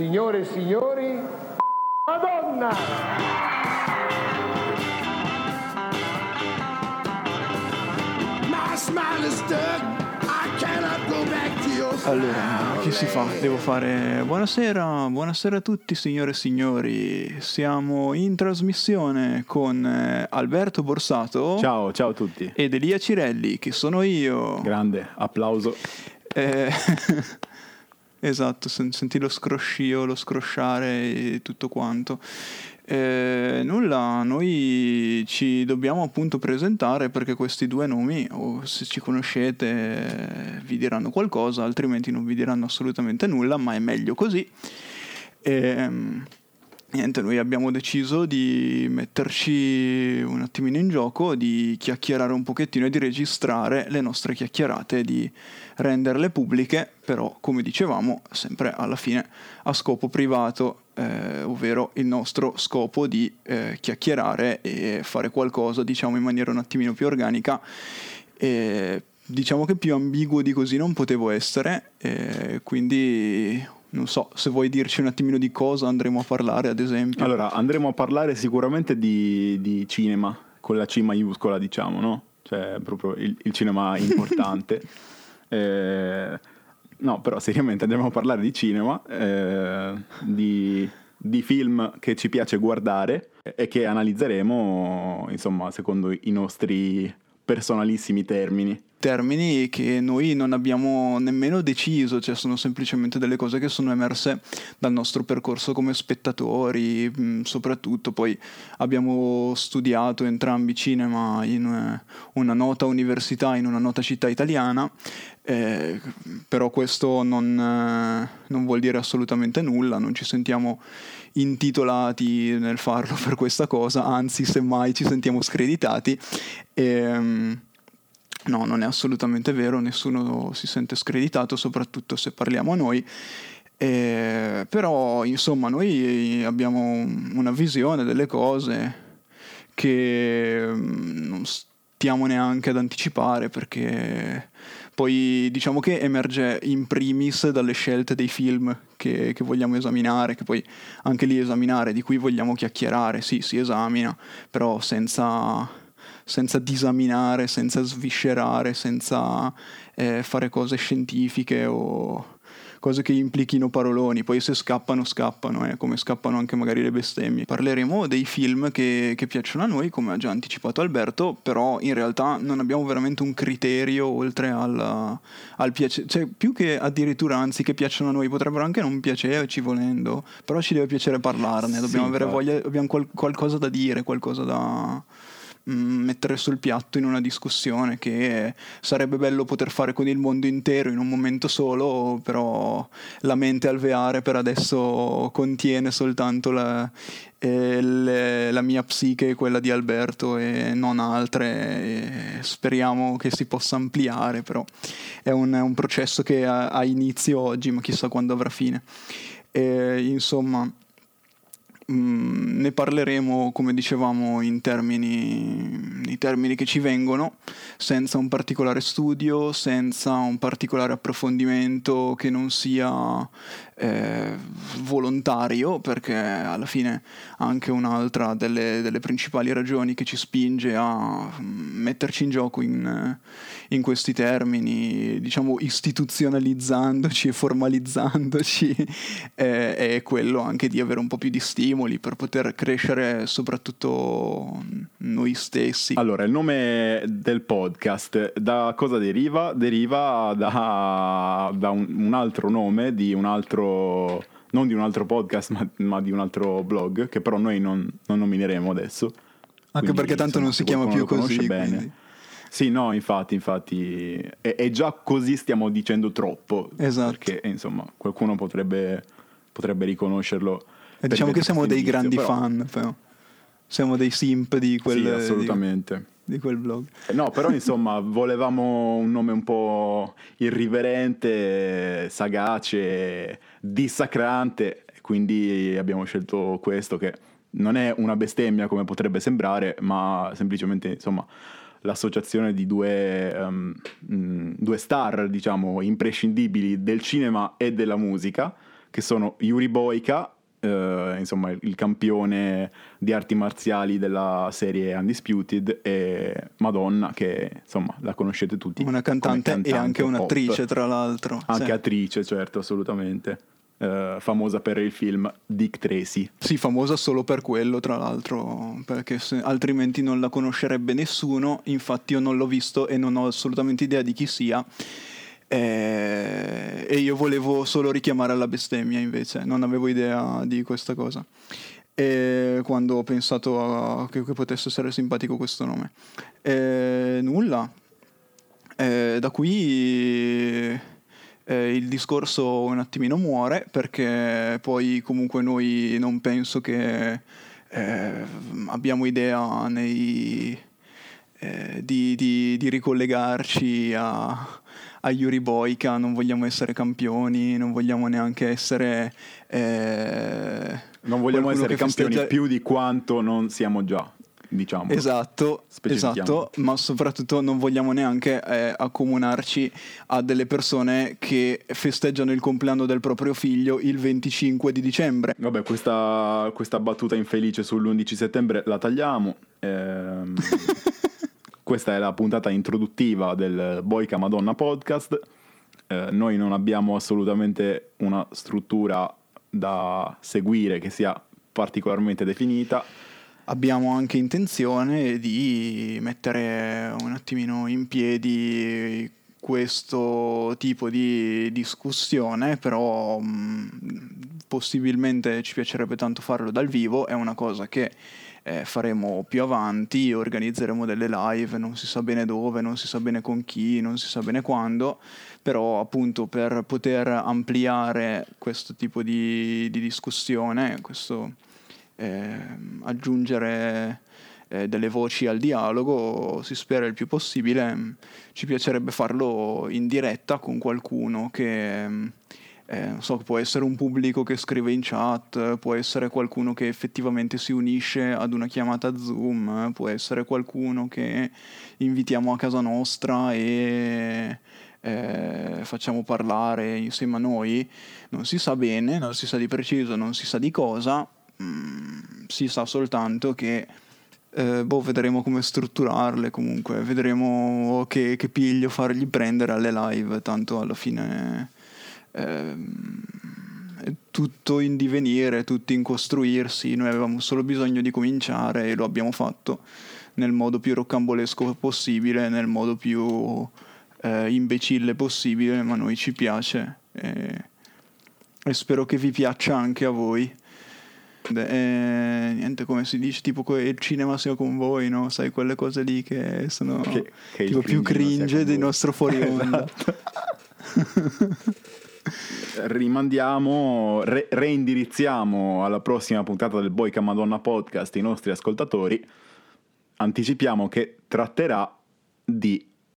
signore e signori, Madonna! Allora, che si fa? Devo fare buonasera, buonasera a tutti signore e signori. Siamo in trasmissione con eh, Alberto Borsato. Ciao, ciao a tutti. Ed Elia Cirelli, che sono io. Grande, applauso. Eh, esatto, senti lo scroscio, lo scrosciare e tutto quanto. Eh, nulla, noi ci dobbiamo appunto presentare perché questi due nomi, o se ci conoscete, vi diranno qualcosa, altrimenti non vi diranno assolutamente nulla, ma è meglio così. E, ehm, niente, noi abbiamo deciso di metterci un attimino in gioco, di chiacchierare un pochettino e di registrare le nostre chiacchierate, di renderle pubbliche, però come dicevamo, sempre alla fine a scopo privato eh, ovvero il nostro scopo di eh, chiacchierare e fare qualcosa, diciamo, in maniera un attimino più organica. E, diciamo che più ambiguo di così non potevo essere, quindi non so se vuoi dirci un attimino di cosa andremo a parlare, ad esempio. Allora, andremo a parlare sicuramente di, di cinema, con la C maiuscola, diciamo, no? Cioè, proprio il, il cinema importante. eh, no, però seriamente andremo a parlare di cinema, eh, di, di, film che ci piace guardare e che analizzeremo, insomma, secondo i nostri personalissimi termini. Termini che noi non abbiamo nemmeno deciso, cioè sono semplicemente delle cose che sono emerse dal nostro percorso come spettatori, mm, soprattutto poi abbiamo studiato entrambi cinema in eh, una nota università, in una nota città italiana eh, però questo non, eh, non, vuol dire assolutamente nulla, non ci sentiamo intitolati nel farlo per questa cosa, anzi semmai ci sentiamo screditati. E, ehm, no, non è assolutamente vero, nessuno si sente screditato, soprattutto se parliamo a noi. Eh, però insomma noi abbiamo una visione delle cose che mm, non stiamo neanche ad anticipare perché poi diciamo che emerge in primis dalle scelte dei film che, che, vogliamo esaminare, che poi anche lì esaminare, di cui vogliamo chiacchierare, sì, si esamina, però senza, senza disaminare, senza sviscerare, senza eh, fare cose scientifiche o cose che implichino paroloni, poi se scappano scappano, eh, come scappano anche magari le bestemmie. Parleremo dei film che, che piacciono a noi, come ha già anticipato Alberto, però in realtà non abbiamo veramente un criterio oltre al, al piacere, cioè più che addirittura anzi che piacciono a noi, potrebbero anche non piacerci volendo, però ci deve piacere parlarne, dobbiamo sì, avere voglia, abbiamo qual- qualcosa da dire, qualcosa da mettere sul piatto in una discussione che sarebbe bello poter fare con il mondo intero in un momento solo, però la mente alveare per adesso contiene soltanto la, eh, le, la mia psiche e quella di Alberto e non altre. E speriamo che si possa ampliare, però è un, è un processo che ha, ha, inizio oggi, ma chissà quando avrà fine. E, insomma Mm, ne parleremo, come dicevamo, in termini, i termini che ci vengono, senza un particolare studio, senza un particolare approfondimento che non sia eh, volontario, perché alla fine anche un'altra delle, delle, principali ragioni che ci spinge a mm, metterci in gioco in, in questi termini, diciamo istituzionalizzandoci e formalizzandoci, eh, è quello anche di avere un po' più di stimoli per poter crescere soprattutto noi stessi. Allora, il nome del podcast da cosa deriva? Deriva da, da un, un altro nome di un altro non di un altro podcast, ma, ma, di un altro blog, che però noi non, non nomineremo adesso. Anche quindi, perché tanto insomma, non si chiama più così. Bene. Sì, no, infatti, infatti, è, è, già così stiamo dicendo troppo. Esatto. Perché, insomma, qualcuno potrebbe, potrebbe riconoscerlo. E diciamo che siamo dei grandi però. fan, però. Siamo dei simp di quel... Sì, assolutamente. Di di quel blog. Eh, no, però insomma volevamo un nome un po' irriverente, sagace, dissacrante, quindi abbiamo scelto questo che non è una bestemmia come potrebbe sembrare, ma semplicemente insomma l'associazione di due, um, due star, diciamo, imprescindibili del cinema e della musica, che sono Yuri Boyka, eh, insomma il campione di arti marziali della serie Undisputed, e Madonna, che insomma la conoscete tutti. Una cantante, come e anche pop. un'attrice, tra l'altro. Anche sì. attrice, certo, assolutamente. Eh, famosa per il film Dick Tracy. Sì, famosa solo per quello, tra l'altro, perché se- altrimenti non la conoscerebbe nessuno. Infatti, io non l'ho visto e non ho assolutamente idea di chi sia. Eh, E io volevo solo richiamare alla bestemmia, invece, non avevo idea di questa cosa. E quando ho pensato a- che, che potesse essere simpatico questo nome, E nulla. Eh, da qui eh, il discorso un attimino muore perché poi comunque noi non penso che eh, abbiamo idea nei, eh, di, di- di ricollegarci a, a Yuri Boyka, non vogliamo essere campioni, non vogliamo neanche essere... eh, Non vogliamo essere campioni festeggia- più di quanto non siamo già, diciamo. Esatto, esatto, ma soprattutto non vogliamo neanche eh, accomunarci a delle persone che festeggiano il compleanno del proprio figlio il 25 di dicembre. Vabbè, questa, questa battuta infelice sull'11 settembre la tagliamo. Ehm, questa è la puntata introduttiva del Boica Madonna podcast. Eh, noi non abbiamo assolutamente una struttura da seguire che sia particolarmente definita. Abbiamo anche intenzione di mettere un attimino in piedi questo tipo di discussione, però mh, possibilmente ci piacerebbe tanto farlo dal vivo, è una cosa che eh, faremo più avanti, organizzeremo delle live, non si sa bene dove, non si sa bene con chi, non si sa bene quando, però appunto per poter ampliare questo tipo di, di discussione, questo ehm, aggiungere eh, delle voci al dialogo, si spera il più possibile. Ci piacerebbe farlo in diretta con qualcuno che, mm, eh, so, può essere un pubblico che scrive in chat, può essere qualcuno che effettivamente si unisce ad una chiamata Zoom, può essere qualcuno che invitiamo a casa nostra e eh, facciamo parlare insieme a noi. Non si sa bene, non si sa di preciso, non si sa di cosa, mm, si sa soltanto che eh, boh, vedremo come strutturarle comunque, vedremo che, che piglio fargli prendere alle live, tanto alla fine è tutto in divenire, tutto in costruirsi, noi avevamo solo bisogno di cominciare e lo abbiamo fatto nel modo più roccambolesco possibile, nel modo più eh, imbecille possibile, ma a noi ci piace e, e spero che vi piaccia anche a voi. Beh, eh, niente, come si dice, tipo que- il cinema sia con voi, no? Sai, quelle cose lì che sono Che- che tipo più cringe del nostro fuori. Esatto. Rimandiamo, re- reindirizziamo alla prossima puntata del Boica Madonna podcast i nostri ascoltatori. Anticipiamo che tratterà di